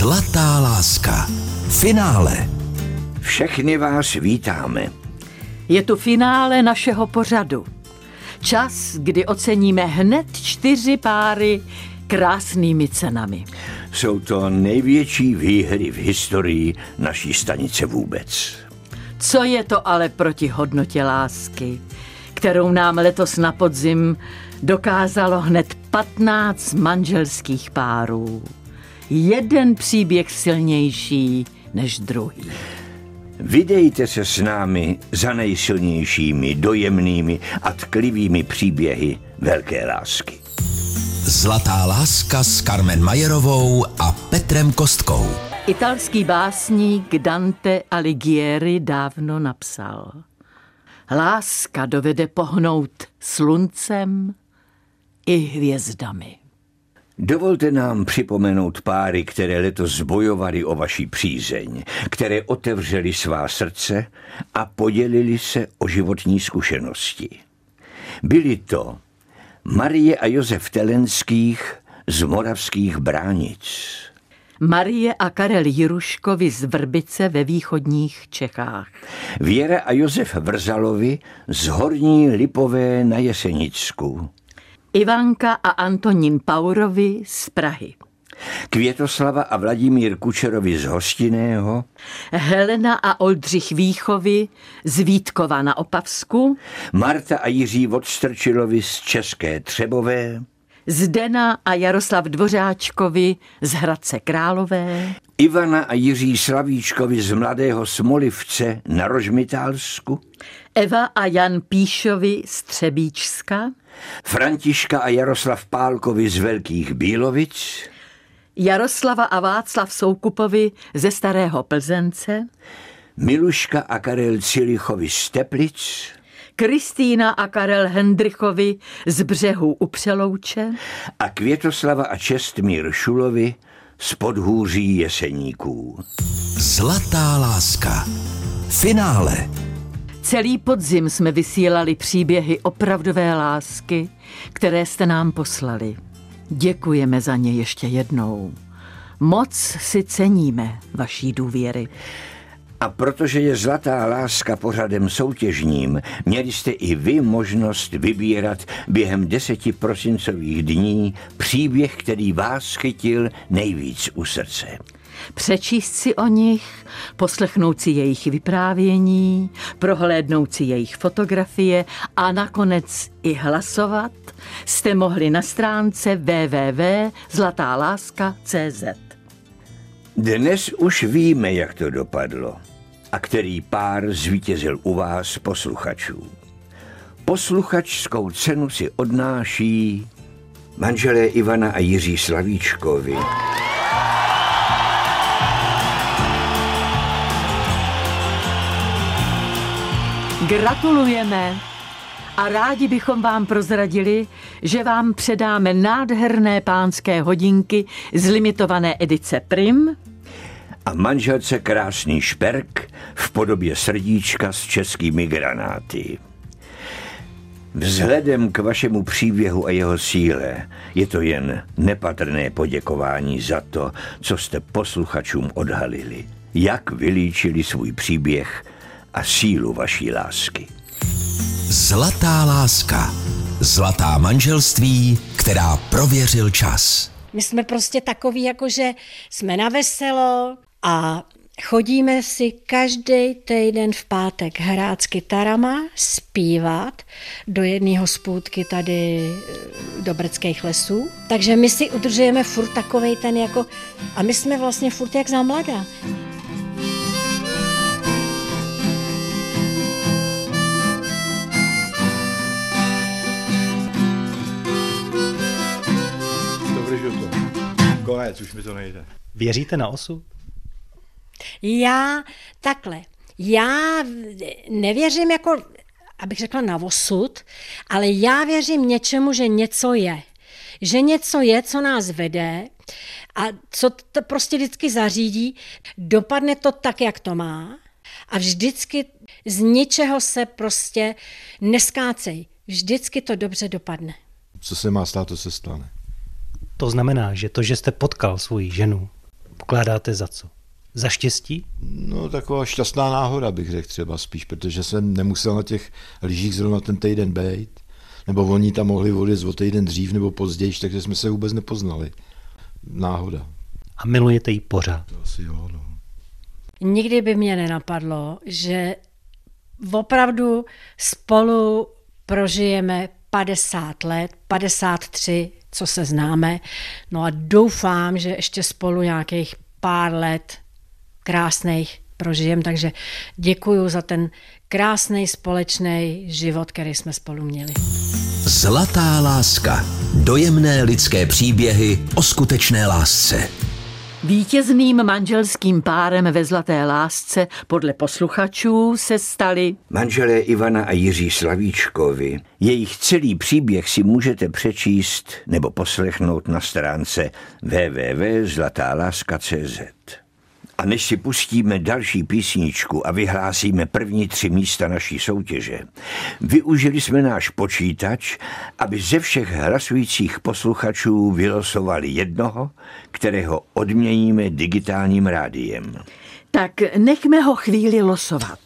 Zlatá láska. Finále. Všechny vás vítáme. Je tu finále našeho pořadu. Čas, kdy oceníme hned čtyři páry krásnými cenami. Jsou to největší výhry v historii naší stanice vůbec. Co je to ale proti hodnotě lásky, kterou nám letos na podzim dokázalo hned 15 manželských párů? Jeden příběh silnější než druhý. Vydejte se s námi za nejsilnějšími, dojemnými a tklivými příběhy velké lásky. Zlatá láska s Carmen Majerovou a Petrem Kostkou. Italský básník Dante Alighieri dávno napsal. Láska dovede pohnout sluncem i hvězdami. Dovolte nám připomenout páry, které letos zbojovali o vaši přízeň, které otevřeli svá srdce a podělili se o životní zkušenosti. Byli to Marie a Josef Telenských z Moravských bránic. Marie a Karel Jiruškovi z Vrbice ve východních Čechách. Věra a Josef Vrzalovi z Horní Lipové na Jesenicku. Ivanka a Antonín Paurovi z Prahy. Květoslava a Vladimír Kučerovi z Hostiného, Helena a Oldřich Výchovy z Vítkova na Opavsku, Marta a Jiří Vodstrčilovi z České Třebové, Zdena a Jaroslav Dvořáčkovi z Hradce Králové, Ivana a Jiří Slavíčkovi z Mladého Smolivce na Rožmitálsku, Eva a Jan Píšovi z Třebíčska, Františka a Jaroslav Pálkovi z Velkých Bílovic, Jaroslava a Václav Soukupovi ze Starého Plzence, Miluška a Karel Cilichovi z Teplic, Kristýna a Karel Hendrichovi z břehu u Přelouče, a Květoslava a Čestmír Šulovi z podhůří Jeseníků. Zlatá láska. Finále. Celý podzim jsme vysílali příběhy opravdové lásky, které jste nám poslali. Děkujeme za ně ještě jednou. Moc si ceníme vaší důvěry. A protože je Zlatá láska pořadem soutěžním, měli jste i vy možnost vybírat během deseti prosincových dní příběh, který vás chytil nejvíc u srdce. Přečíst si o nich, poslechnout si jejich vyprávění, prohlédnout si jejich fotografie a nakonec i hlasovat jste mohli na stránce www.zlatáláska.cz. Dnes už víme, jak to dopadlo a který pár zvítězil u vás posluchačů. Posluchačskou cenu si odnáší manželé Ivana a Jiří Slavíčkovi. Gratulujeme a rádi bychom vám prozradili, že vám předáme nádherné pánské hodinky z limitované edice Prim a manželce krásný šperk v podobě srdíčka s českými granáty. Vzhledem k vašemu příběhu a jeho síle je to jen nepatrné poděkování za to, co jste posluchačům odhalili, jak vylíčili svůj příběh a sílu vaší lásky. Zlatá láska. Zlatá manželství, která prověřil čas. My jsme prostě takový, jako že jsme na veselo a chodíme si každý týden v pátek hrát s kytarama, zpívat do jedné hospůdky tady eh, do Brdských lesů. Takže my si udržujeme furt takovej ten jako... A my jsme vlastně furt jak za mladá. Konec, už mi to nejde. Věříte na osud? Já takhle, já nevěřím jako, abych řekla na osud, ale já věřím něčemu, že něco je. Že něco je, co nás vede a co to prostě vždycky zařídí, dopadne to tak, jak to má a vždycky z ničeho se prostě neskácej. Vždycky to dobře dopadne. Co se má stát, to se stane. To znamená, že to, že jste potkal svoji ženu, pokládáte za co? Za štěstí? No taková šťastná náhoda bych řekl třeba spíš, protože jsem nemusel na těch lyžích zrovna ten týden být. Nebo oni tam mohli odjet o týden dřív nebo později, takže jsme se vůbec nepoznali. Náhoda. A milujete ji pořád? To asi jo, no. Nikdy by mě nenapadlo, že opravdu spolu prožijeme 50 let, 53, co se známe. No a doufám, že ještě spolu nějakých pár let krásných prožijem, takže děkuju za ten krásný společný život, který jsme spolu měli. Zlatá láska. Dojemné lidské příběhy o skutečné lásce. Vítězným manželským párem ve Zlaté lásce podle posluchačů se stali Manželé Ivana a Jiří Slavíčkovi. Jejich celý příběh si můžete přečíst nebo poslechnout na stránce www.zlatáláska.cz. A než si pustíme další písničku a vyhlásíme první tři místa naší soutěže, využili jsme náš počítač, aby ze všech hlasujících posluchačů vylosovali jednoho, kterého odměníme digitálním rádiem. Tak nechme ho chvíli losovat.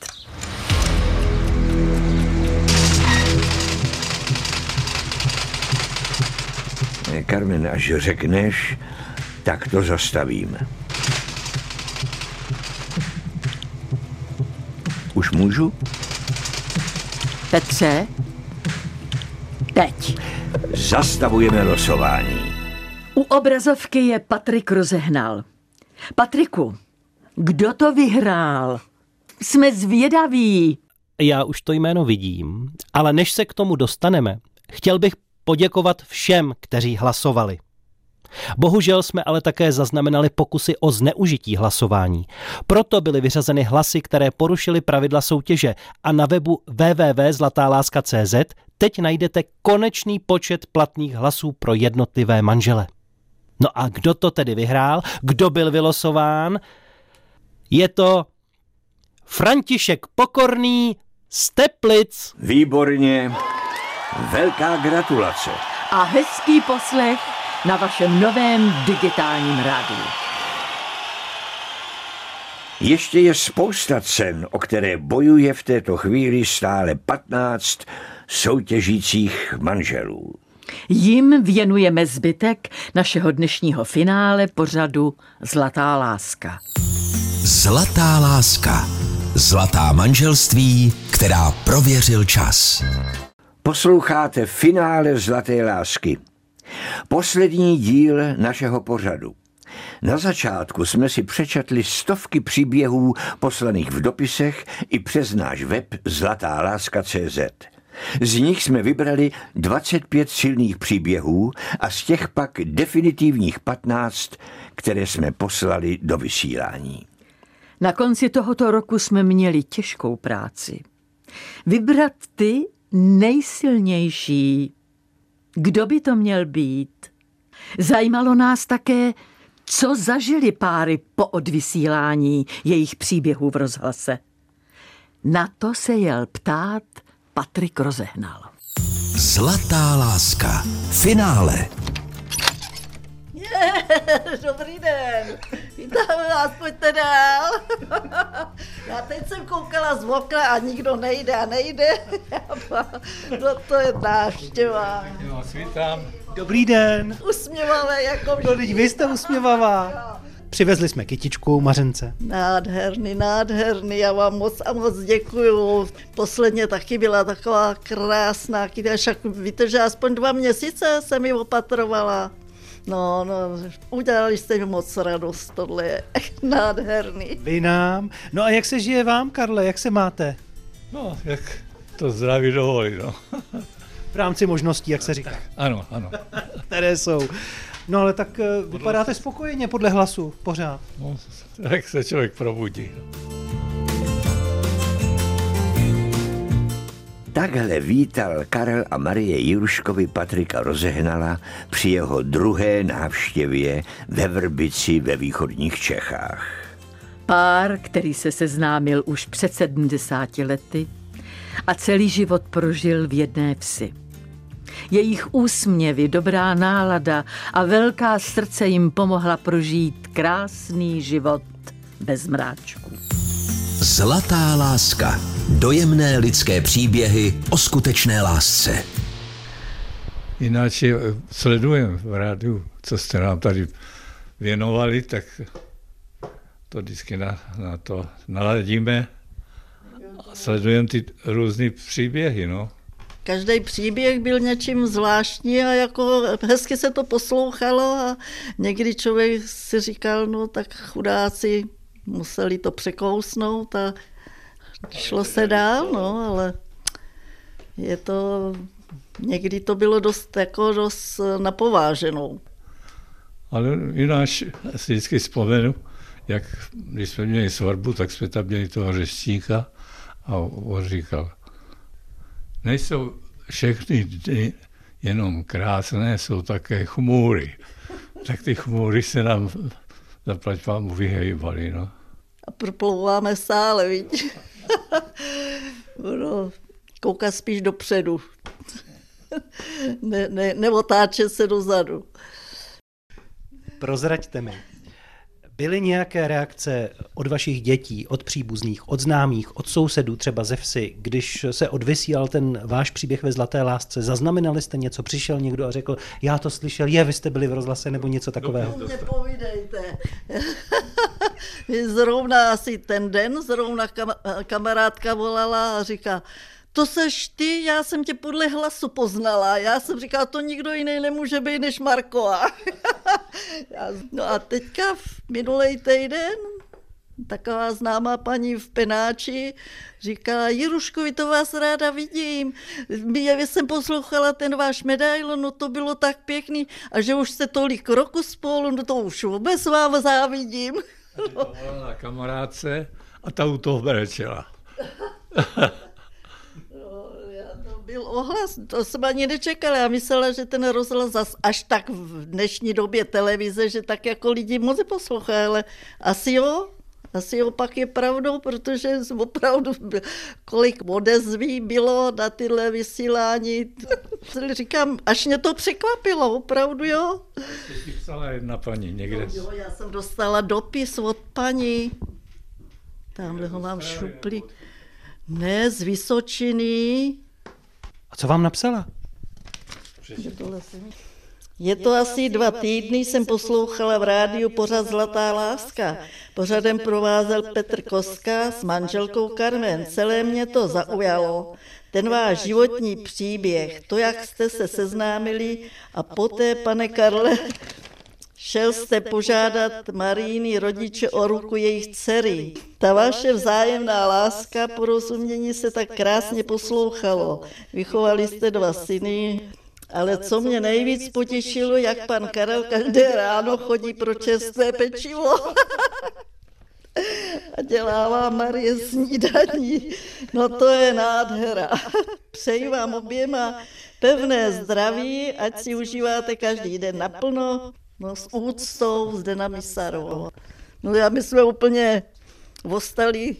Carmen, až řekneš, tak to zastavíme. Už můžu? Petře, teď. Zastavujeme losování. U obrazovky je Patrik rozehnal. Patriku, kdo to vyhrál? Jsme zvědaví. Já už to jméno vidím, ale než se k tomu dostaneme, chtěl bych poděkovat všem, kteří hlasovali. Bohužel jsme ale také zaznamenali pokusy o zneužití hlasování. Proto byly vyřazeny hlasy, které porušily pravidla soutěže a na webu www.zlatáláska.cz teď najdete konečný počet platných hlasů pro jednotlivé manžele. No a kdo to tedy vyhrál? Kdo byl vylosován? Je to František Pokorný z Teplic. Výborně. Velká gratulace. A hezký poslech na vašem novém digitálním rádiu. Ještě je spousta cen, o které bojuje v této chvíli stále 15 soutěžících manželů. Jim věnujeme zbytek našeho dnešního finále pořadu Zlatá láska. Zlatá láska. Zlatá manželství, která prověřil čas. Posloucháte finále Zlaté lásky. Poslední díl našeho pořadu. Na začátku jsme si přečetli stovky příběhů poslaných v dopisech i přes náš web zlatáláska.cz. Z nich jsme vybrali 25 silných příběhů a z těch pak definitivních 15, které jsme poslali do vysílání. Na konci tohoto roku jsme měli těžkou práci. Vybrat ty nejsilnější. Kdo by to měl být? Zajímalo nás také, co zažili páry po odvysílání jejich příběhů v rozhlase. Na to se jel ptát Patrik rozehnal. Zlatá láska. Finále. Dobrý den, vítáme vás, pojďte dál. Já teď jsem koukala z okna a nikdo nejde a nejde. No to je návštěva. Svítám. Dobrý den. Usměvavé jako No, teď vždy. vy jste usměvavá. Přivezli jsme kytičku Mařence. Nádherný, nádherný, já vám moc a moc děkuju. Posledně taky byla taková krásná kytka, však víte, že aspoň dva měsíce jsem ji opatrovala. No, no, udělali jste mi moc radost, tohle je nádherný. Vy nám. No a jak se žije vám, Karle, jak se máte? No, jak to zdraví dovolí, no. V rámci možností, jak se říká, Ano, ano. které jsou. No ale tak eh, vypadáte spokojeně podle hlasu, pořád. No, jak se člověk probudí. Takhle vítal Karel a Marie Juruškovi Patrika Rozehnala při jeho druhé návštěvě ve Vrbici ve východních Čechách. Pár, který se seznámil už před 70 lety a celý život prožil v jedné vsi. Jejich úsměvy, dobrá nálada a velká srdce jim pomohla prožít krásný život bez mráčku. Zlatá láska. Dojemné lidské příběhy o skutečné lásce. Jinak sledujeme v rádiu, co jste nám tady věnovali, tak to vždycky na, na to naladíme a sledujeme ty různé příběhy. No. Každý příběh byl něčím zvláštní a jako hezky se to poslouchalo a někdy člověk si říkal, no tak chudáci museli to překousnout a šlo se dál, no, ale je to, někdy to bylo dost, jako dost napováženou. Ale jinak si vždycky vzpomenu, jak když jsme měli svatbu, tak jsme tam měli toho řeštíka a on říkal, nejsou všechny dny jenom krásné, jsou také chmůry. Tak ty chmůry se nám zaplať vám vyhejbali, no. A proplouváme stále, víš. No, kouká spíš dopředu. ne, ne, neotáčet se dozadu. Prozraďte mi, byly nějaké reakce od vašich dětí, od příbuzných, od známých, od sousedů, třeba ze vsi, když se odvysílal ten váš příběh ve Zlaté lásce? Zaznamenali jste něco? Přišel někdo a řekl, já to slyšel, je, vy jste byli v rozhlase nebo něco takového? No, nepovídejte. zrovna asi ten den, zrovna kam- kamarádka volala a říká, to seš ty, já jsem tě podle hlasu poznala. Já jsem říkala, to nikdo jiný nemůže být než Marková. no a teďka v minulý týden taková známá paní v Penáči říkala, Jiruškovi, to vás ráda vidím. Já jsem poslouchala ten váš medail, no to bylo tak pěkný. A že už jste tolik roku spolu, no to už vůbec vám závidím. No. na kamarádce a ta u toho brečela byl ohlas, to jsem ani nečekala. Já myslela, že ten rozhlas zas až tak v dnešní době televize, že tak jako lidi moc poslouchají, ale asi jo, asi opak je pravdou, protože opravdu kolik odezví bylo na tyhle vysílání. Říkám, až mě to překvapilo, opravdu jo. Jsi psala jedna paní někde. Jo, já jsem dostala dopis od paní. Tamhle ho mám šuplí. Ne, z Vysočiny. A co vám napsala? Je to asi dva týdny, jsem poslouchala v rádiu pořad Zlatá láska. Pořadem provázel Petr Koska s manželkou Carmen. Celé mě to zaujalo. Ten váš životní příběh, to, jak jste se seznámili a poté, pane Karle, Šel jste požádat Maríny rodiče o ruku jejich dcery. Ta vaše vzájemná láska, porozumění se tak krásně poslouchalo. Vychovali jste dva syny, ale co mě nejvíc potěšilo, jak pan Karel každé ráno chodí pro čerstvé pečivo. A dělává Marie snídaní. No to je nádhera. Přeji vám oběma pevné zdraví, ať si užíváte každý den naplno, No s úctou Zdena Misarovou. No já my jsme úplně ostali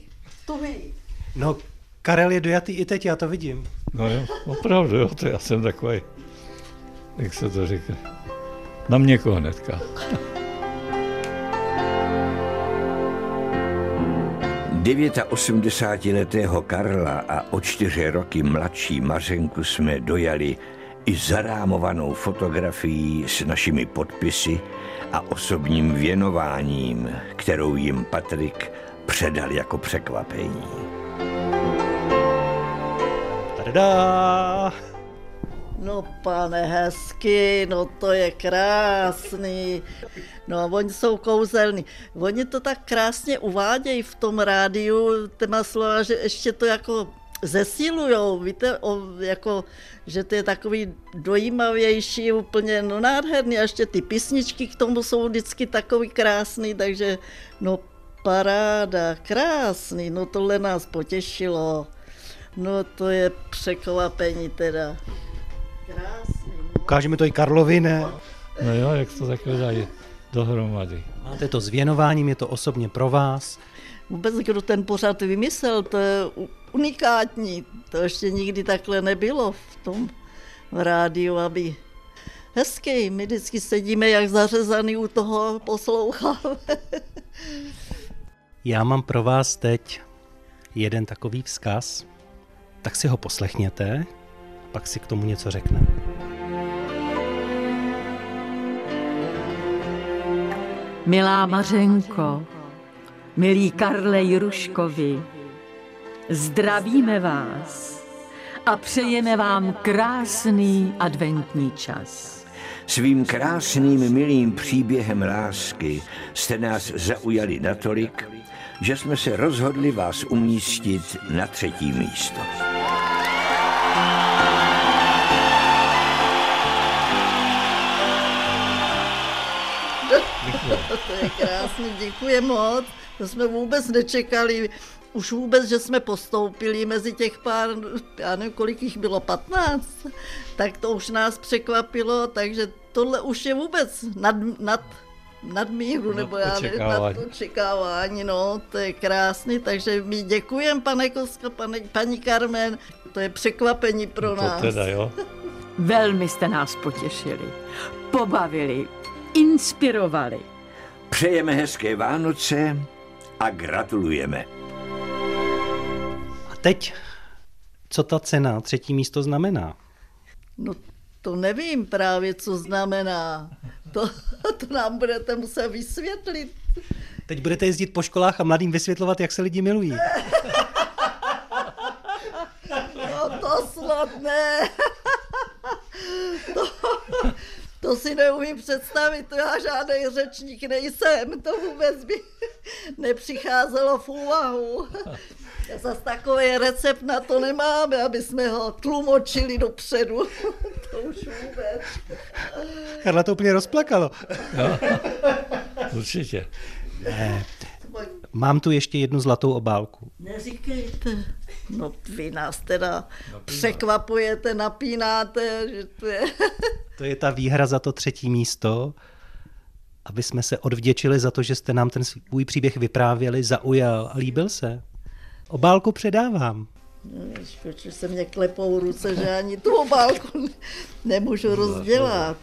tuhý. No Karel je dojatý i teď, já to vidím. No jo, opravdu, jo, to já jsem takový, jak se to říká, na měko hnedka. letého Karla a o čtyři roky mladší Mařenku jsme dojali i zarámovanou fotografií s našimi podpisy a osobním věnováním, kterou jim Patrik předal jako překvapení. Tada! No pane hezky, no to je krásný. No a oni jsou kouzelní. Oni to tak krásně uvádějí v tom rádiu, téma slova, že ještě to jako zesilujou, víte, o, jako, že to je takový dojímavější, úplně no nádherný, a ještě ty písničky k tomu jsou vždycky takový krásný, takže no paráda, krásný, no tohle nás potěšilo. No to je překvapení teda. Krásný. No. Ukážeme to i Karlovi, ne? No jo, jak to takhle dají dohromady. Máte to s věnováním, je to osobně pro vás. Vůbec kdo ten pořád vymyslel, to je unikátní. To ještě nikdy takhle nebylo v tom v rádiu, aby hezký. My vždycky sedíme jak zařezaný u toho, posloucháme. Já mám pro vás teď jeden takový vzkaz, tak si ho poslechněte, pak si k tomu něco řekne. Milá Mařenko, milí Karle Jiruškovi, zdravíme vás a přejeme vám krásný adventní čas. Svým krásným, milým příběhem lásky jste nás zaujali natolik, že jsme se rozhodli vás umístit na třetí místo. to je krásný, děkuji moc. To jsme vůbec nečekali. Už vůbec, že jsme postoupili mezi těch pár, já nevím, kolik jich bylo, 15, tak to už nás překvapilo, takže tohle už je vůbec nad, nad nadmíru, nebo já nevím, nad očekávání, no, to je krásný, takže my děkujeme, pane Koska, pane, paní Carmen, to je překvapení pro no to nás. teda, jo. Velmi jste nás potěšili, pobavili, inspirovali. Přejeme hezké Vánoce a gratulujeme. A teď, co ta cena, třetí místo znamená? No to nevím právě, co znamená. To, to nám budete muset vysvětlit. Teď budete jezdit po školách a mladým vysvětlovat, jak se lidi milují. No to snad ne. To, to si neumím představit, to já žádný řečník nejsem, to vůbec by nepřicházelo v úvahu. Já zase takový recept na to nemáme, aby jsme ho tlumočili dopředu. To už vůbec. Karla to úplně rozplakalo. jo. Určitě. Ne. Mám tu ještě jednu zlatou obálku. Neříkejte. No vy nás teda překvapujete, napínáte, že to je... To je ta výhra za to třetí místo, aby jsme se odvděčili za to, že jste nám ten svůj příběh vyprávěli, zaujal a líbil se. Obálku předávám. Ježiškoči, se mě klepou ruce, že ani tu obálku ne- nemůžu rozdělat.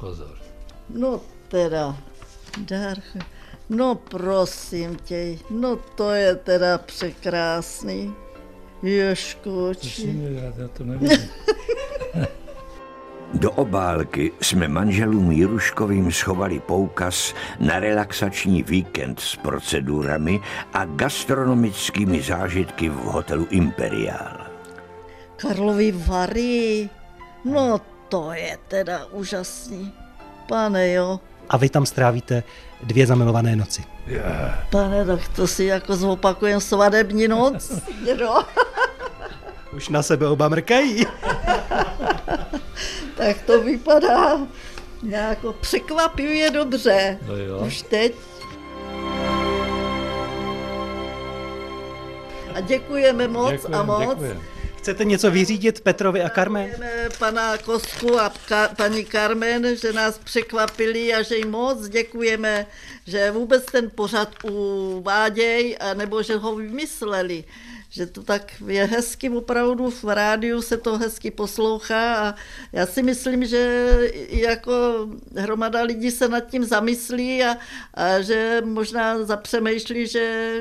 Pozor. No teda, dar. No prosím tě, no to je teda překrásný. Ježkoči. Musíme, já to nevím. Do obálky jsme manželům Jiruškovým schovali poukaz na relaxační víkend s procedurami a gastronomickými zážitky v hotelu Imperial. Karlovy Vary, no to je teda úžasný. Pane jo, A vy tam strávíte dvě zamilované noci. pane, tak to si jako zopakujem svadební noc. No, Už na sebe oba mrkají. tak to vypadá nějako překvapivě dobře. No jo. Už teď. A děkujeme moc Děkujem, a moc. děkujem. Chcete něco vyřídit Petrovi a? Děkujeme pana Kosku a ka- paní Carmen, že nás překvapili a že jim moc děkujeme, že vůbec ten pořad uváděj, a nebo že ho vymysleli. Že to tak je hezky opravdu, v rádiu se to hezky poslouchá a já si myslím, že jako hromada lidí se nad tím zamyslí a, a že možná zapřemýšlí, že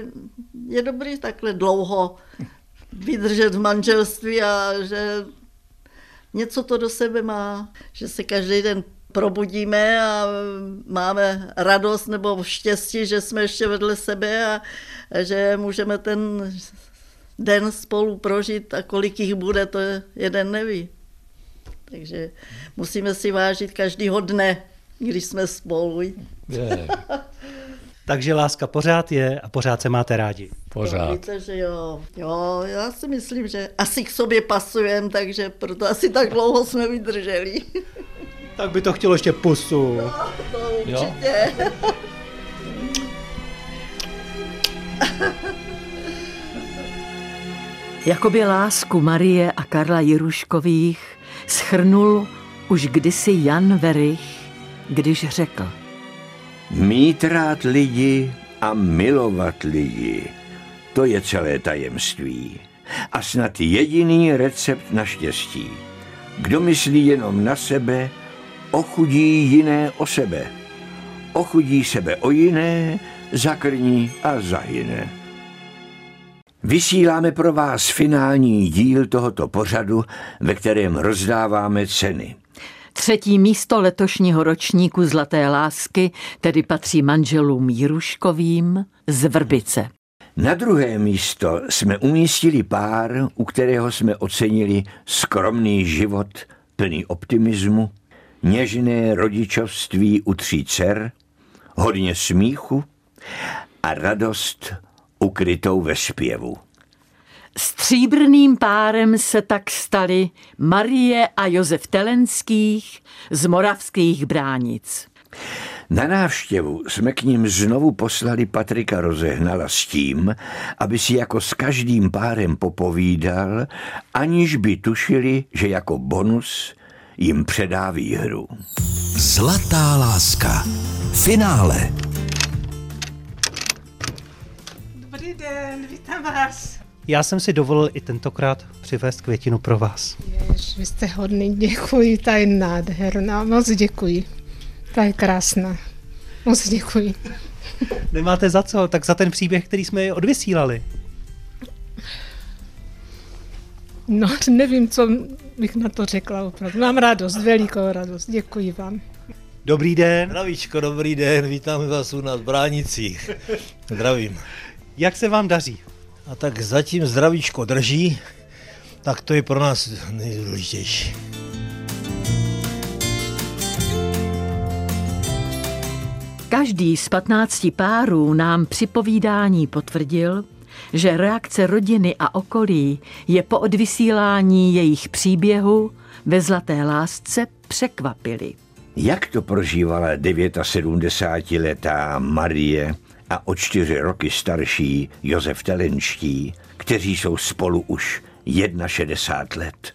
je dobrý takhle dlouho vydržet v manželství a že něco to do sebe má, že se každý den probudíme a máme radost nebo štěstí, že jsme ještě vedle sebe a že můžeme ten den spolu prožít a kolik jich bude, to jeden neví. Takže musíme si vážit každýho dne, když jsme spolu. Takže láska pořád je a pořád se máte rádi. pořád. Víte, že jo. Jo, já si myslím, že asi k sobě pasujeme, takže proto asi tak dlouho jsme vydrželi. Tak by to chtělo ještě pusu. To Jo. Jakoby lásku Marie a Karla Jiruškových schrnul už kdysi Jan Verich, když řekl Mít rád lidi a milovat lidi, to je celé tajemství. a snad jediný recept na štěstí. Kdo myslí jenom na sebe, ochudí jiné o sebe. Ochudí sebe o jiné, zakrní a zahyne. Vysíláme pro vás finální díl tohoto pořadu, ve kterém rozdáváme ceny. Třetí místo letošního ročníku Zlaté lásky tedy patří manželům Jiruškovým z Vrbice. Na druhé místo jsme umístili pár, u kterého jsme ocenili skromný život plný optimismu, něžné rodičovství u tří dcer, hodně smíchu a radost ukrytou ve zpěvu. Stříbrným párem se tak stali Marie a Josef Telenských z Moravských bránic. Na návštěvu jsme k ním znovu poslali Patrika Rozehnala s tím, aby si jako s každým párem popovídal, aniž by tušili, že jako bonus jim předá výhru. Zlatá láska. Finále. Vítám vás. Já jsem si dovolil i tentokrát přivést květinu pro vás. Jež, vy jste hodný, děkuji, ta je nádherná, moc děkuji. Ta je krásná, moc děkuji. Nemáte za co, tak za ten příběh, který jsme odvysílali. No, nevím, co bych na to řekla opravdu. Mám radost, velikou radost, děkuji vám. Dobrý den. Zdravíčko, dobrý den, vítáme vás u nás v Bránicích. Zdravím. Jak se vám daří? A tak zatím zdravíčko drží, tak to je pro nás nejdůležitější. Každý z 15 párů nám při povídání potvrdil, že reakce rodiny a okolí je po odvysílání jejich příběhu ve Zlaté lásce překvapily. Jak to prožívala 79-letá Marie a o čtyři roky starší Josef Telenští, kteří jsou spolu už 61 let.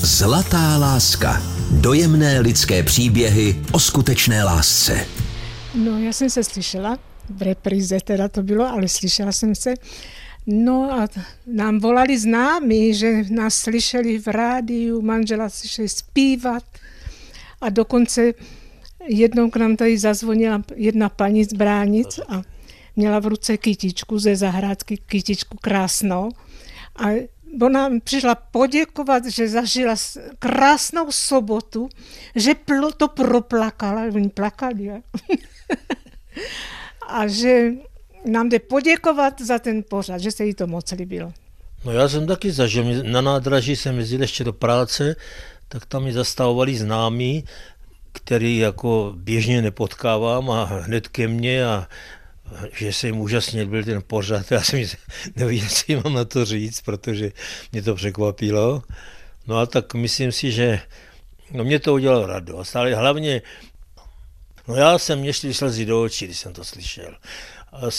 Zlatá láska. Dojemné lidské příběhy o skutečné lásce. No, já jsem se slyšela, v repríze teda to bylo, ale slyšela jsem se. No a nám volali známi, že nás slyšeli v rádiu, manžela slyšeli zpívat a dokonce jednou k nám tady zazvonila jedna paní z Bránic a měla v ruce kytičku ze zahrádky, kytičku krásnou. A ona přišla poděkovat, že zažila krásnou sobotu, že to proplakala, oni plakali, a že nám jde poděkovat za ten pořad, že se jí to moc líbilo. No já jsem taky zažil, na nádraží jsem jezdil ještě do práce, tak tam mi zastavovali známí, který jako běžně nepotkávám a hned ke mně a že se jim úžasně byl ten pořad. Já jsem nevěděl, co jim mám na to říct, protože mě to překvapilo. No a tak myslím si, že no mě to udělalo radost, ale hlavně No já jsem mě šli slzy do očí, když jsem to slyšel.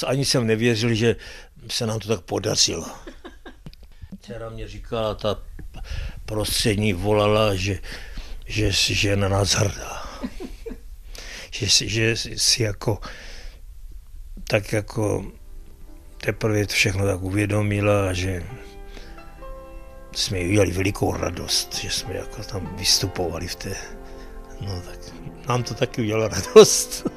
Ani jsem nevěřil, že se nám to tak podařilo. Dcera mě říkala, ta prostřední volala, že, že, že je na nás hrdá. Že, že si jako tak jako teprve všechno tak uvědomila, že jsme udělali velikou radost, že jsme jako tam vystupovali v té, no tak nám to taky udělalo radost.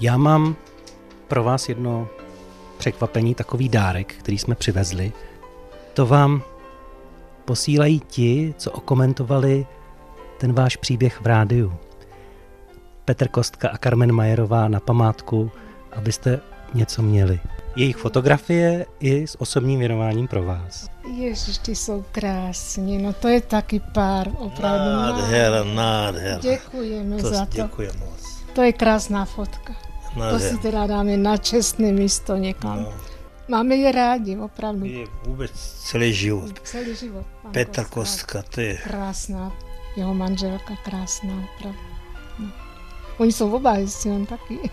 Já mám pro vás jedno překvapení, takový dárek, který jsme přivezli. To vám posílají ti, co okomentovali ten váš příběh v rádiu. Petr Kostka a Carmen Majerová na památku, abyste něco měli. Jejich fotografie i s osobním věnováním pro vás. Ježiš, ty jsou krásní, no to je taky pár, opravdu. Nádhera, nádhera. Děkujeme To za to. děkuji moc. To je krásná fotka. To Nádhera. si teda dáme na čestné místo někam. No. Máme je rádi, opravdu. Je vůbec celý život. Celý život. Petr Kostka. Kostka, to je Krásná. Jeho manželka krásná, opravdu. No. Oni jsou oba hezcí, on taky.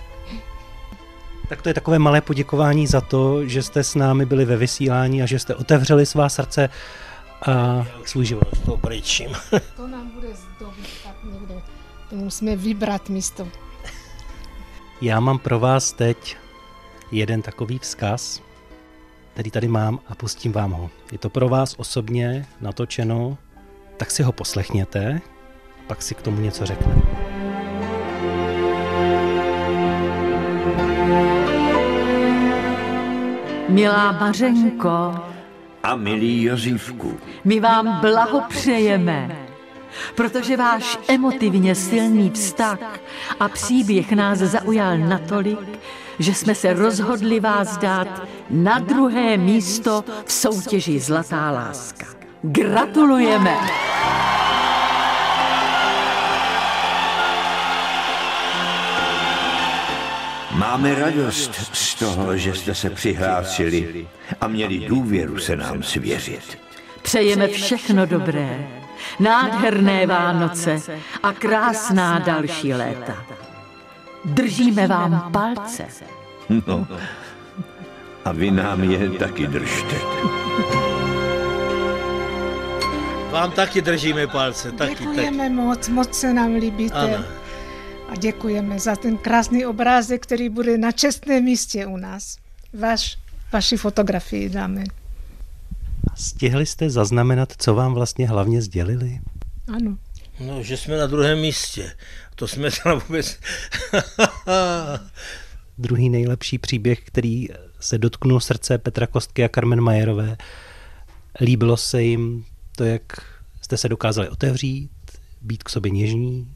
Tak to je takové malé poděkování za to, že jste s námi byli ve vysílání a že jste otevřeli svá srdce a svůj život. brečím. To nám bude zdobit tak někde. To musíme vybrat místo. Já mám pro vás teď jeden takový vzkaz, který tady mám a pustím vám ho. Je to pro vás osobně natočeno, tak si ho poslechněte, pak si k tomu něco řekne. Milá Mařenko, A milý Jozívku, my vám blahopřejeme, protože váš emotivně silný vztah a příběh nás zaujal natolik, že jsme se rozhodli vás dát na druhé místo v soutěži Zlatá láska. Gratulujeme! máme radost z toho, že jste se přihlásili a měli důvěru se nám svěřit. Přejeme všechno dobré, nádherné Vánoce a krásná další léta. Držíme vám palce. No, a vy nám je taky držte. Vám taky držíme palce, taky, taky. Děkujeme moc, moc se nám líbíte. Ano. A děkujeme za ten krásný obrázek, který bude na čestném místě u nás. Vaš, vaši fotografii dáme. Stihli jste zaznamenat, co vám vlastně hlavně sdělili? Ano. No, že jsme na druhém místě. To jsme teda vůbec... Druhý nejlepší příběh, který se dotknul srdce Petra Kostky a Carmen Majerové. Líbilo se jim to, jak jste se dokázali otevřít, být k sobě něžní,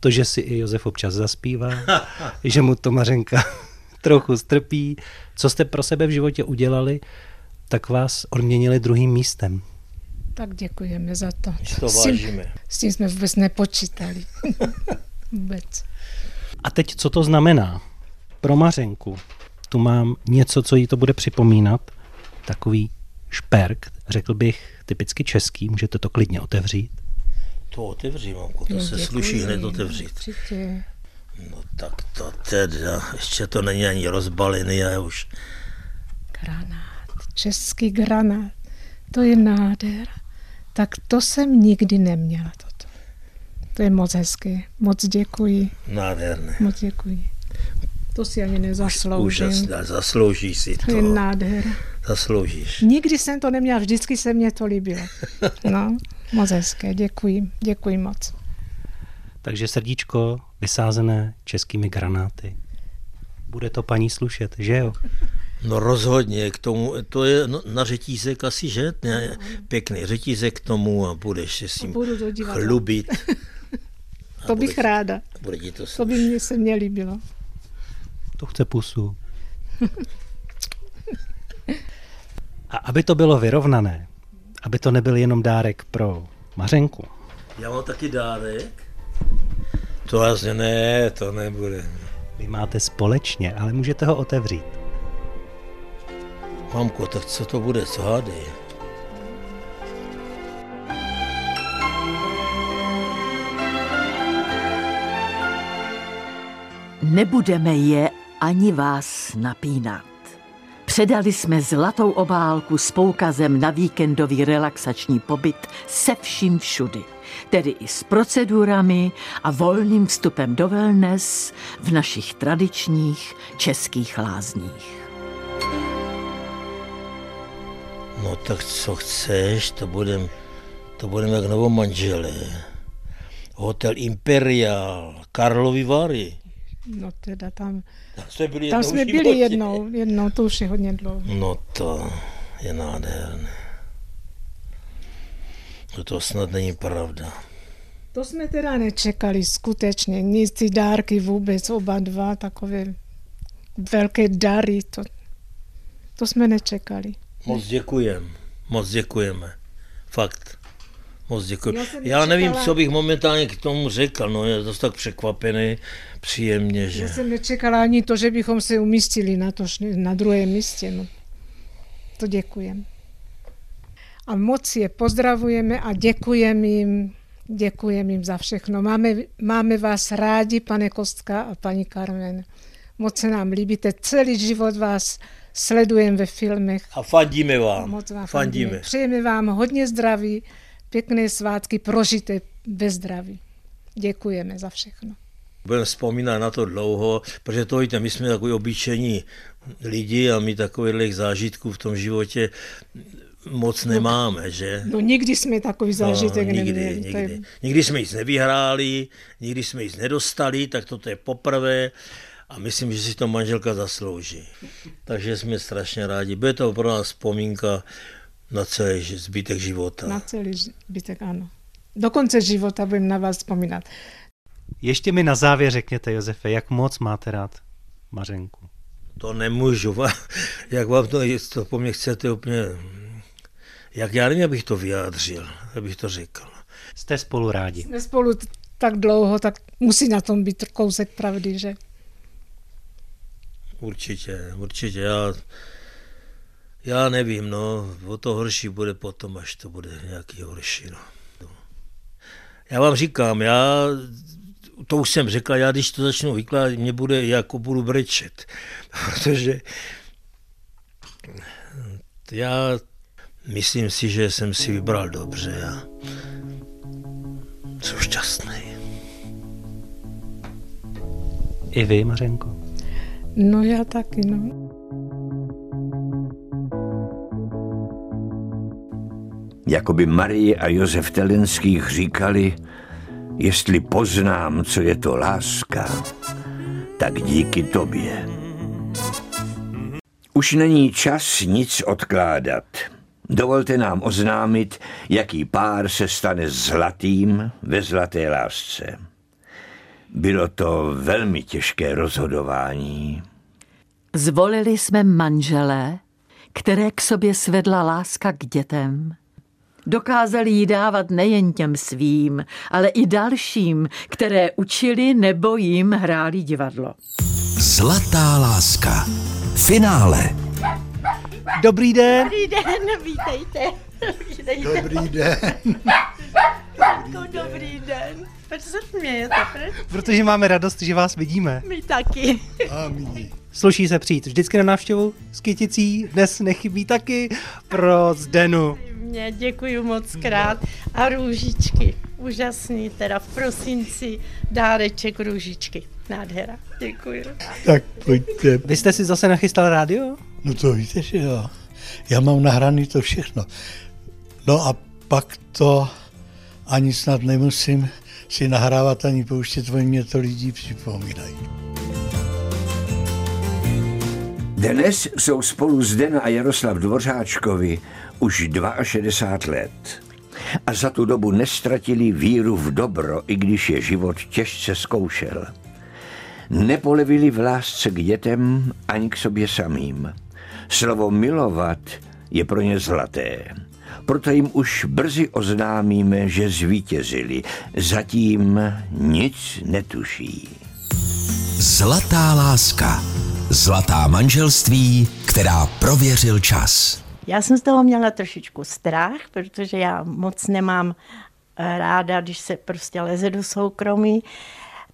to, že si i Josef občas zaspívá, že mu to Mařenka trochu strpí. Co jste pro sebe v životě udělali, tak vás odměnili druhým místem. Tak děkujeme za to. to S tím- vážíme. S tím jsme vůbec nepočítali. Vůbec. A teď, co to znamená? Pro Mařenku tu mám něco, co jí to bude připomínat. Takový šperk, řekl bych typicky český, můžete to klidně otevřít. To otevři, mamko, to Jo, se děkuji, sluší hned otevřít. Určitě. No tak to teda, ještě to není ani rozbalený a už. Granát, český granát, to je nádhera. Tak to jsem nikdy neměla. To je moc hezké. Moc děkuji, Nádherné. moc děkuji. To si ani nezasloužím. Úžasné, zasloužíš si To je to. nádhera. Zasloužíš. Nikdy jsem to neměla, vždycky se mně to líbilo. No, moc hezké, děkuji, děkuji moc. Takže srdíčko vysázené českými granáty. Bude to paní slušet, že jo? No rozhodně, k tomu, to je no, na řetízek asi, že? Ne, pěkný řetízek k tomu a budeš se s tím divadla. chlubit. To bych ráda. Bude ti to To by mě se mně líbilo. To chce pusu. A aby to bylo vyrovnané, aby to nebyl jenom dárek pro Mařenku, Já mám taky dárek. To asi ne, to nebude. vy máte společně, ale můžete ho otevřít. Mamko, tak co to bude, co hádej? Nebudeme je ani vás napínat. Předali jsme zlatou obálku s poukazem na víkendový relaxační pobyt se vším všudy, tedy i s procedurami a volným vstupem do wellness v našich tradičních českých lázních. No tak co chceš, to budem, to budeme jak novomanželé. Hotel Imperial, Karlovy Vary. No teda tam, Tam jsme byli tam jednou jsme byli životě. jednou, jednou, to už je hodně dlouho. No to je nádherné. No to snad není pravda. To jsme teda nečekali skutečně, nic ty dárky vůbec, oba dva, takové velké dary, to, to jsme nečekali. Moc děkujem, moc děkujeme. Fakt. Moc děkuji. Já Já nevím, nečekala- co bych momentálně k tomu řekl. No, je dost tak překvapený, příjemně, že... Já jsem nečekala ani to, že bychom se umístili na, to, na druhém místě. No. To děkujem. A moc je pozdravujeme a děkujeme jim, děkujeme jim za všechno. Máme, máme vás rádi, pane Kostka a paní Carmen. Moc se nám líbíte. Celý život vás sledujeme ve filmech. A fandíme vám. Moc vám fandíme. fandíme. Přejeme vám hodně zdraví, pěkné svátky, prožité ve zdraví. Děkujeme za všechno. Budeme vzpomínat na to dlouho, protože to víte, my jsme takový obyčejní lidi a my takových zážitků v tom životě moc nemáme, že? No nikdy jsme takový zážitek no, nikdy, neměli. Nikdy. Je... nikdy jsme nic nevyhráli, nikdy jsme nic nedostali, tak toto je poprvé a myslím, že si to manželka zaslouží. Takže jsme strašně rádi. Bude to pro nás vzpomínka na celý zbytek života. Na celý zbytek, ano. Do konce života budeme na vás vzpomínat. Ještě mi na závěr řekněte, Josefe, jak moc máte rád Mařenku? To nemůžu. Jak vám to, to po mně chcete úplně... Jak já nevím, abych to vyjádřil, abych to řekl. Jste spolu rádi? Jsme spolu tak dlouho, tak musí na tom být kousek pravdy, že? Určitě, určitě. Já, já nevím, no, o to horší bude potom, až to bude nějaký horší, no. Já vám říkám, já to už jsem řekl, já když to začnu vykládat, mě bude, jako budu brečet, protože já myslím si, že jsem si vybral dobře a jsem šťastný. I vy, Mařenko? No já taky, no. Jakoby Marie a Josef Telenských říkali, Jestli poznám, co je to láska, tak díky tobě. Už není čas nic odkládat. Dovolte nám oznámit, jaký pár se stane zlatým ve zlaté lásce. Bylo to velmi těžké rozhodování. Zvolili jsme manželé, které k sobě svedla láska k dětem, Dokázali ji dávat nejen těm svým, ale i dalším, které učili nebo jim hráli divadlo. Zlatá láska. Finále. Dobrý den. Dobrý den, vítejte. vítejte. Dobrý den. Jako dobrý den. Proč se smějete? Proč? Protože máme radost, že vás vidíme. My taky. A my. Sluší se přijít vždycky na návštěvu s kyticí, dnes nechybí taky pro Zdenu mě, děkuji moc krát. A růžičky, úžasný, teda v prosinci dáreček růžičky. Nádhera, děkuji. Tak pojďte. Vy jste si zase nachystal rádio? No to víte, že jo. Já mám nahraný to všechno. No a pak to ani snad nemusím si nahrávat ani pouštět, oni mě to lidi připomínají. Dnes jsou spolu Zdena a Jaroslav Dvořáčkovi už 62 let. A za tu dobu nestratili víru v dobro, i když je život těžce zkoušel. Nepolevili v lásce k dětem ani k sobě samým. Slovo milovat je pro ně zlaté. Proto jim už brzy oznámíme, že zvítězili. Zatím nic netuší. Zlatá láska. Zlatá manželství, která prověřil čas. Já jsem z toho měla trošičku strach, protože já moc nemám eh, ráda, když se prostě leze do soukromí,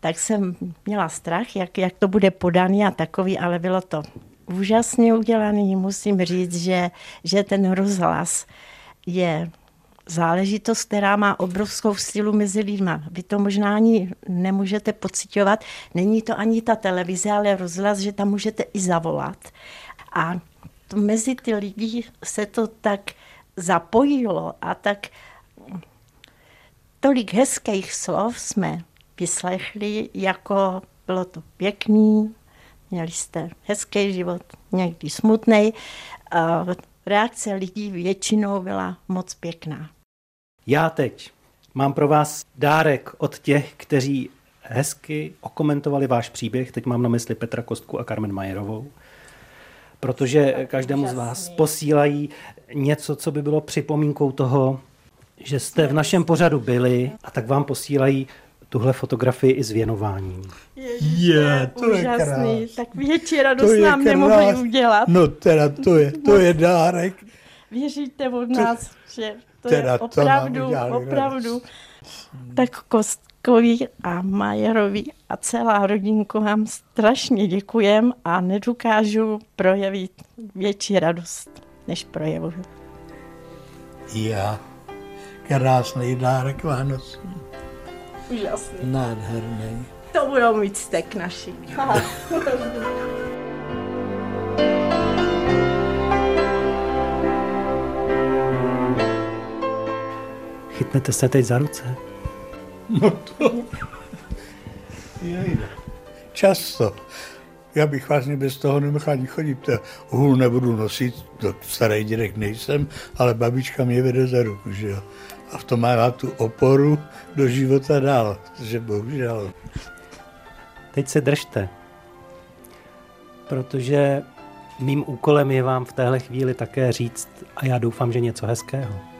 tak jsem měla strach, jak, jak to bude podaný a takový, ale bylo to úžasně udělaný. Musím říct, že, že ten rozhlas je záležitost, která má obrovskou sílu mezi lidmi. Vy to možná ani nemůžete pocitovat. Není to ani ta televize, ale rozhlas, že tam můžete i zavolat. A mezi ty lidi se to tak zapojilo a tak tolik hezkých slov jsme vyslechli, jako bylo to pěkný, měli jste hezký život, někdy smutný. Reakce lidí většinou byla moc pěkná. Já teď mám pro vás dárek od těch, kteří hezky okomentovali váš příběh. Teď mám na mysli Petra Kostku a Carmen Majerovou protože každému z vás posílají něco, co by bylo připomínkou toho, že jste v našem pořadu byli a tak vám posílají tuhle fotografii i s věnováním. je, to úžasný. je krásný. Tak větší radost nám nemohli udělat. No teda to je, to je dárek. Věříte od nás, to, že to teda je opravdu, to opravdu. Tak kost, Kovi a Majerovi a celá rodinku vám strašně děkujem a nedokážu projevit větší radost, než projevuju. Já. Krásný dárek Vánoc. Úžasný. Nádherný. To budou mít stek naši. Chytnete se teď za ruce? No to... Často. Já bych vlastně bez toho nemohl ani chodit. Hůl nebudu nosit, to starý dědek nejsem, ale babička mě vede za ruku, že jo. A v tom má tu oporu do života dál, že bohužel. Teď se držte, protože mým úkolem je vám v téhle chvíli také říct, a já doufám, že něco hezkého,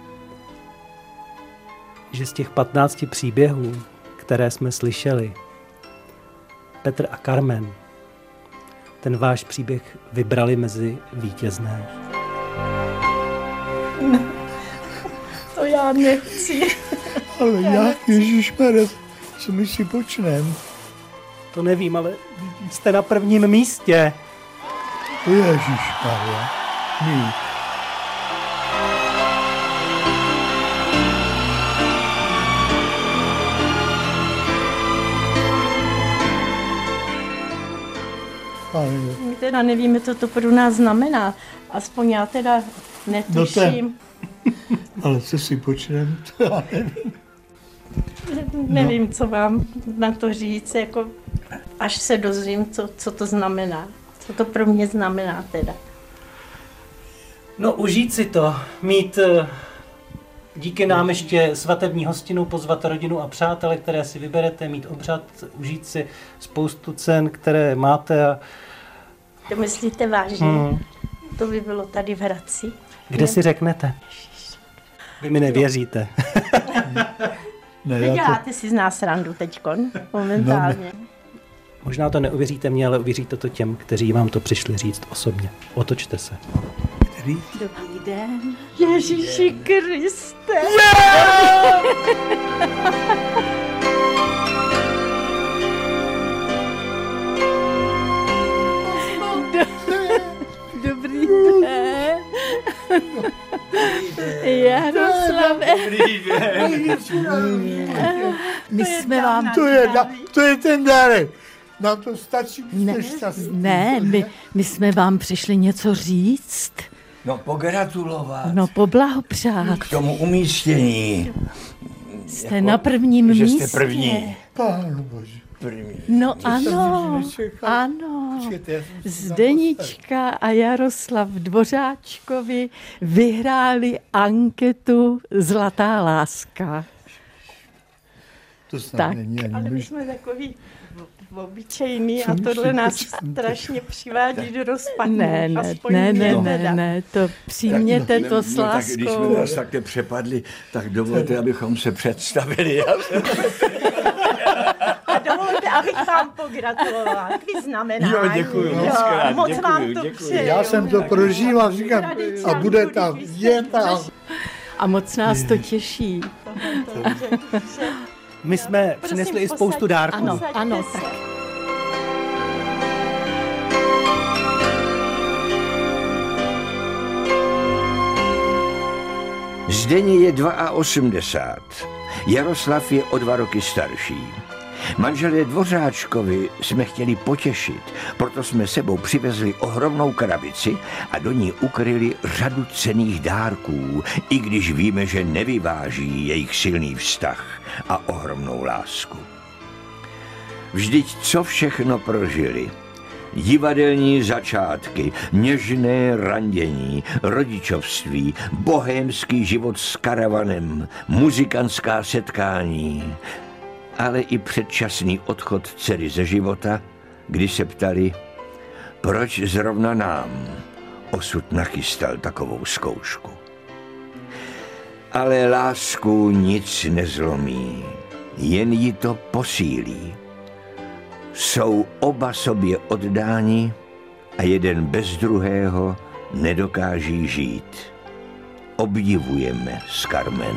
že z těch 15 příběhů, které jsme slyšeli, Petr a Carmen ten váš příběh vybrali mezi vítězné. To já nechci. Ale jak, ježišmarja, co my si počnem? To nevím, ale jste na prvním místě. Ježišmarja, my. My teda nevíme, co to pro nás znamená. Aspoň já teda netuším. No Ale co si počnem, to já nevím. Nevím, co vám na to říct, jako až se dozvím, co, co to znamená. Co to pro mě znamená teda. No užít si to, mít eh, díky nám ještě svatební hostinu, pozvat rodinu a přátele, které si vyberete, mít obřad, užít si spoustu cen, které máte a To myslíte vážně? Hmm. To by bylo tady v Hradci. kde si řeknete? Vy mi nevěříte. Ne, já to, děláte si z nás randu teďkon, momentálně. Možná to neuvěříte mě, ale uvěříte to těm, kteří vám to přišli říct osobně. Otočte se. Který? Dobrý den. Ježíši Kriste. Dobrý den. Jaroslave. My jsme vám... To je, na, to je ten dárek. Nám to stačí, Ne, jste šťastný. ne my, my jsme vám přišli něco říct. No pogratulovat No poblahopřát. k tomu umístění. Jste na prvním Jako, že místě. jste první. Pánu bože. První. No jsem ano, ano. Zdenička a Jaroslav Dvořáčkovi vyhráli anketu Zlatá láska. To snad Tak. není ani Ale my jsme takový obyčejný a tohle nás strašně přivádí do rozpadní. Ne, ne, Aspoň ne, ne, teda. ne, ne, to přijměte to s no, tak když jsme láskou. nás takhle přepadli, tak dovolte, abychom se představili. A dovolte, abych vám pogratulovala k vyznamenání. Jo, děkuju, moc krát, moc děkuju, vám to děkuju. přeju. Já jsem to prožíval, říkám, a bude tam, je tam. A moc nás to těší. My jsme přinesli i spoustu dárků. Ano, ano, tak. Zdeně je 82. Jaroslav je o dva roky starší. Manželé Dvořáčkovi jsme chtěli potěšit, proto jsme sebou přivezli ohromnou krabici a do ní ukryli řadu cených dárků, i když víme, že nevyváží jejich silný vztah a ohromnou lásku. Vždyť co všechno prožili. Divadelní začátky, něžné randění, rodičovství, bohémský život s karavanem, muzikantská setkání, ale i předčasný odchod dcery ze života, kdy se ptali, proč zrovna nám osud nachystal takovou zkoušku. Ale lásku nic nezlomí, jen ji to posílí. Jsou oba sobě oddáni a jeden bez druhého nedokáží žít. Obdivujeme s Carmen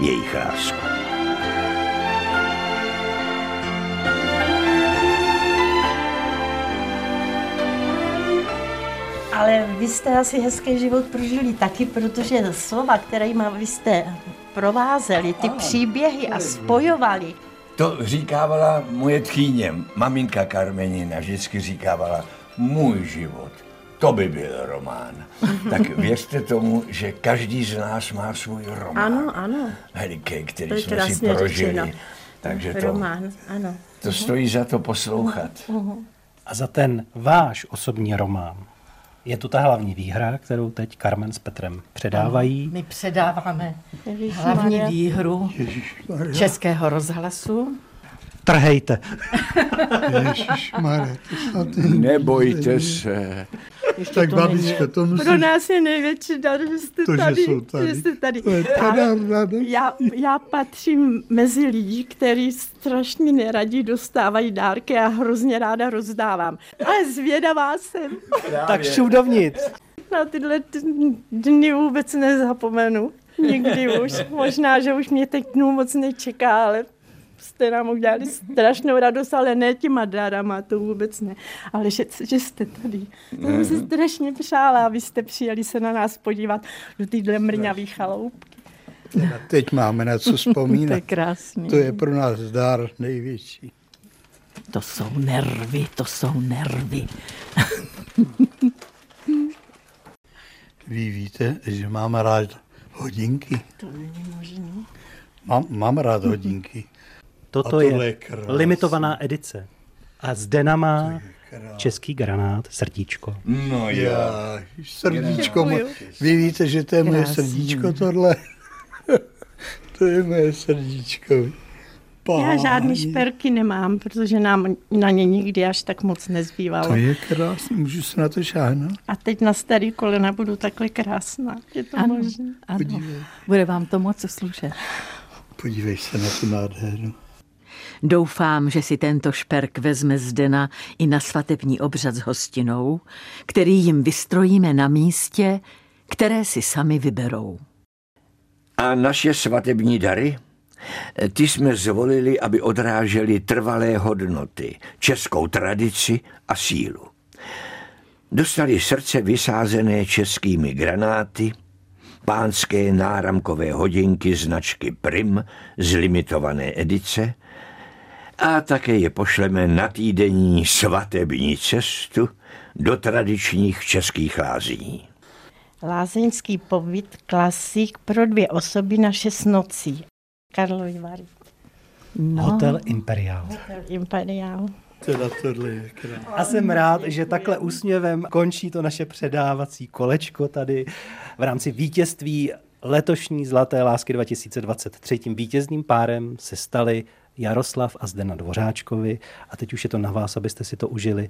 jejich lásku. Ale vy jste asi hezký život prožili taky, protože slova, kterými vy jste provázeli, ty příběhy a spojovali, To říkávala moje tchýně, maminka Karmenina, vždycky říkávala, můj život, to by byl román. Tak věřte tomu, že každý z nás má svůj román. Ano, ano. Veliký, který jsme si prožili. řečeno. Takže to, Román, ano. to stojí za to poslouchat. Mhm. A za ten váš osobní román je tu ta hlavní výhra, kterou teď Carmen s Petrem předávají. My předáváme Ježišmarja. hlavní výhru Českého rozhlasu. Trhejte. Ježišmarja, to snad Nebojte se. Tak babičko, to musíš... Pro nás je největší dar, že jste To, že tady. jsou tady. Že jste tady. To je teda já, já patřím mezi lidi, kteří strašně neradí dostávají dárky a hrozně ráda rozdávám. Ale zvědavá jsem. Tak šup dovnitř. Na tyhle dny vůbec nezapomenu. Nikdy už. Možná, že už mě teď dnů moc nečeká, ale jste nám udělali strašnou radost, ale ne těma dárama, to vůbec ne. Ale že, že jste tady. To jsem si strašně přála, abyste přijeli se na nás podívat do téhle mrňavý chaloupky. Teď máme na co To je vzpomínat. krásný. To je pro nás dár největší. To jsou nervy, to jsou nervy. Vy víte, že mám rád hodinky. To není možné. Mám, mám rád hodinky. Toto je, je krásný. limitovaná edice. A Zdena má český granát, srdíčko. No jo. Já, srdíčko, mo- Děkuju. vy víte, že to je moje Krásný. srdíčko tohle? to je moje srdíčko. Já Páni. žádný šperky nemám, protože nám na ně nikdy až tak moc nezbývalo. To je krásný, můžu se na to šáhnout? A teď na starý kolena budu takhle krásná. Je to Ano, možné? ano. Podívej. Bude vám to moc slušet. Podívej se na tu nádheru. Doufám, že si tento šperk vezme Zdena i na svatební obřad s hostinou, který jim vystrojíme na místě, které si sami vyberou. A naše svatební dary? Ty jsme zvolili, aby odrážely trvalé hodnoty, českou tradici a sílu. Dostali srdce vysázené českými granáty, pánské náramkové hodinky značky Prim z limitované edice a také je pošleme na týdenní svatební cestu do tradičních českých lázní. Lázeňský pobyt klasik pro dvě osoby na šest nocí. Karlovy Vary. No, Hotel Imperial. Imperiál. Teda tohle je. A jsem rád, že takhle úsměvem končí to naše předávací kolečko tady v rámci vítězství letošní Zlaté lásky 2023. Tím vítězným párem se stali Jaroslav a Zdena Dvořáčkovi a teď už je to na vás, abyste si to užili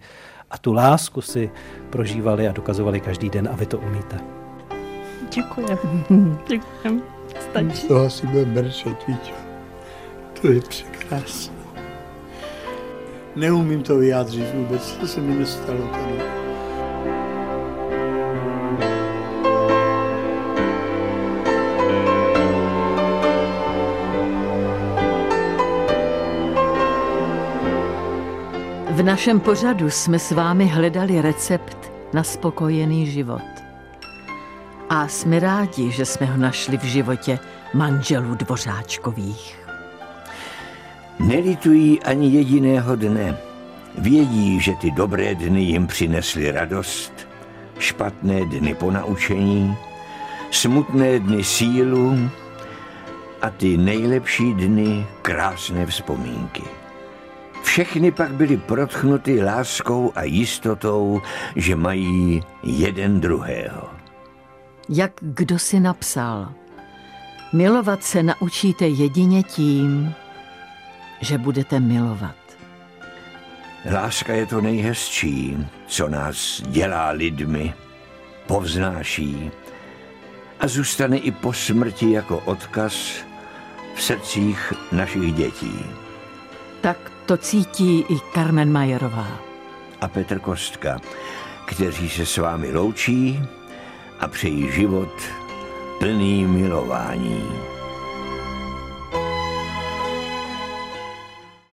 a tu lásku si prožívali a dokazovali každý den a vy to umíte. Děkujem. Děkujem. Stačí. Z toho si bude brčet, víš. To je překrásné. Neumím to vyjádřit vůbec, co se mi nestalo tady. V našem pořadu jsme s vámi hledali recept na spokojený život. A jsme rádi, že jsme ho našli v životě manželů Dvořáčkových. Nelitují ani jediného dne. Vědí, že ty dobré dny jim přinesly radost, špatné dny ponaučení, smutné dny sílu a ty nejlepší dny krásné vzpomínky. Všechny pak byly protchnuty láskou a jistotou, že mají jeden druhého. Jak kdo si napsal, milovat se naučíte jedině tím, že budete milovat. Láska je to nejhezčí, co nás dělá lidmi, povznáší a zůstane i po smrti jako odkaz v srdcích našich dětí. Tak to cítí i Carmen Majerová. A Petr Kostka, kteří se s vámi loučí a přejí život plný milování.